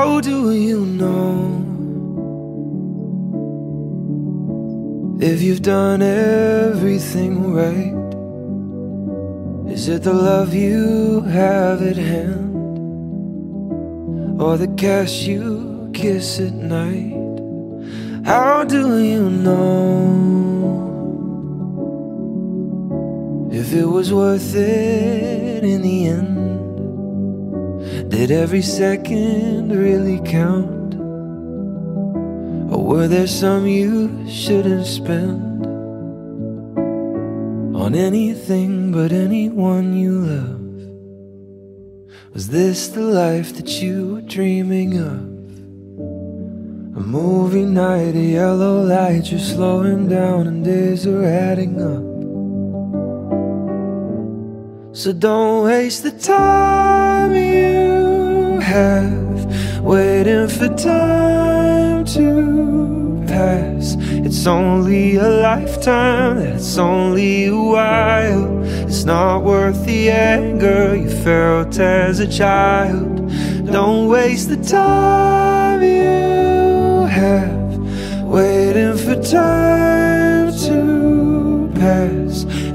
How do you know if you've done everything right? Is it the love you have at hand or the cash you kiss at night? How do you know if it was worth it in the end? Did every second really count? Or were there some you shouldn't spend on anything but anyone you love? Was this the life that you were dreaming of? A movie night, a yellow light, you're slowing down and days are adding up. So don't waste the time you have waiting for time to pass. It's only a lifetime, that's only a while. It's not worth the anger you felt as a child. Don't waste the time you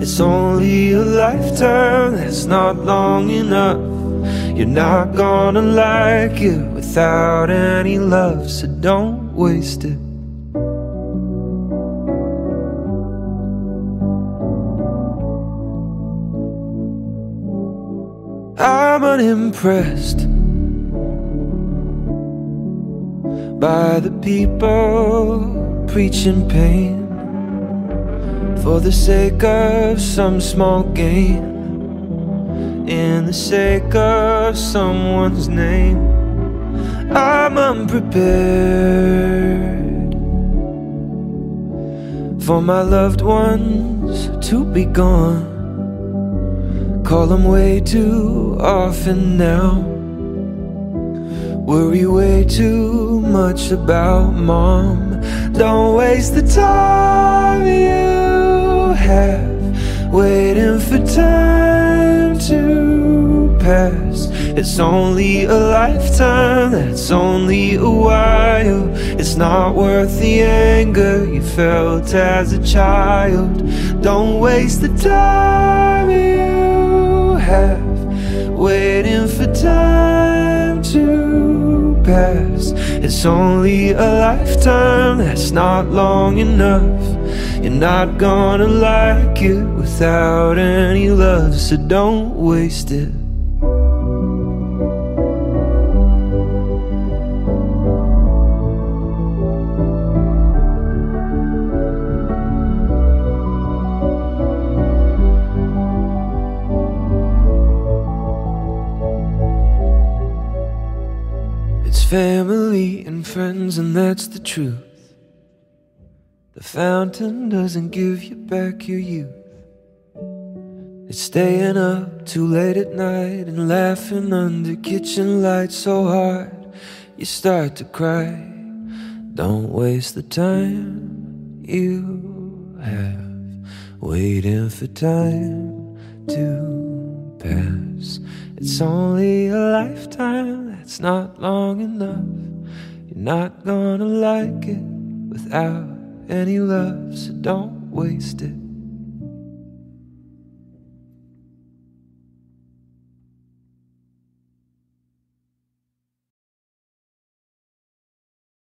It's only a lifetime, that's not long enough. You're not gonna like it without any love, so don't waste it. I'm unimpressed by the people preaching pain for the sake of some small gain, in the sake of someone's name. I'm unprepared for my loved ones to be gone. Call them way too often now. Worry way too much about mom. Don't waste the time you have waiting for time to pass. It's only a lifetime, that's only a while. It's not worth the anger you felt as a child. Don't waste the time you have waiting for time to pass. It's only a lifetime, that's not long enough. You're not gonna like it without any love, so don't waste it. It's family and friends, and that's the truth. The fountain doesn't give you back your youth. It's staying up too late at night and laughing under kitchen lights so hard you start to cry. Don't waste the time you have waiting for time to pass. It's only a lifetime, that's not long enough. You're not gonna like it without any love, so don't waste it.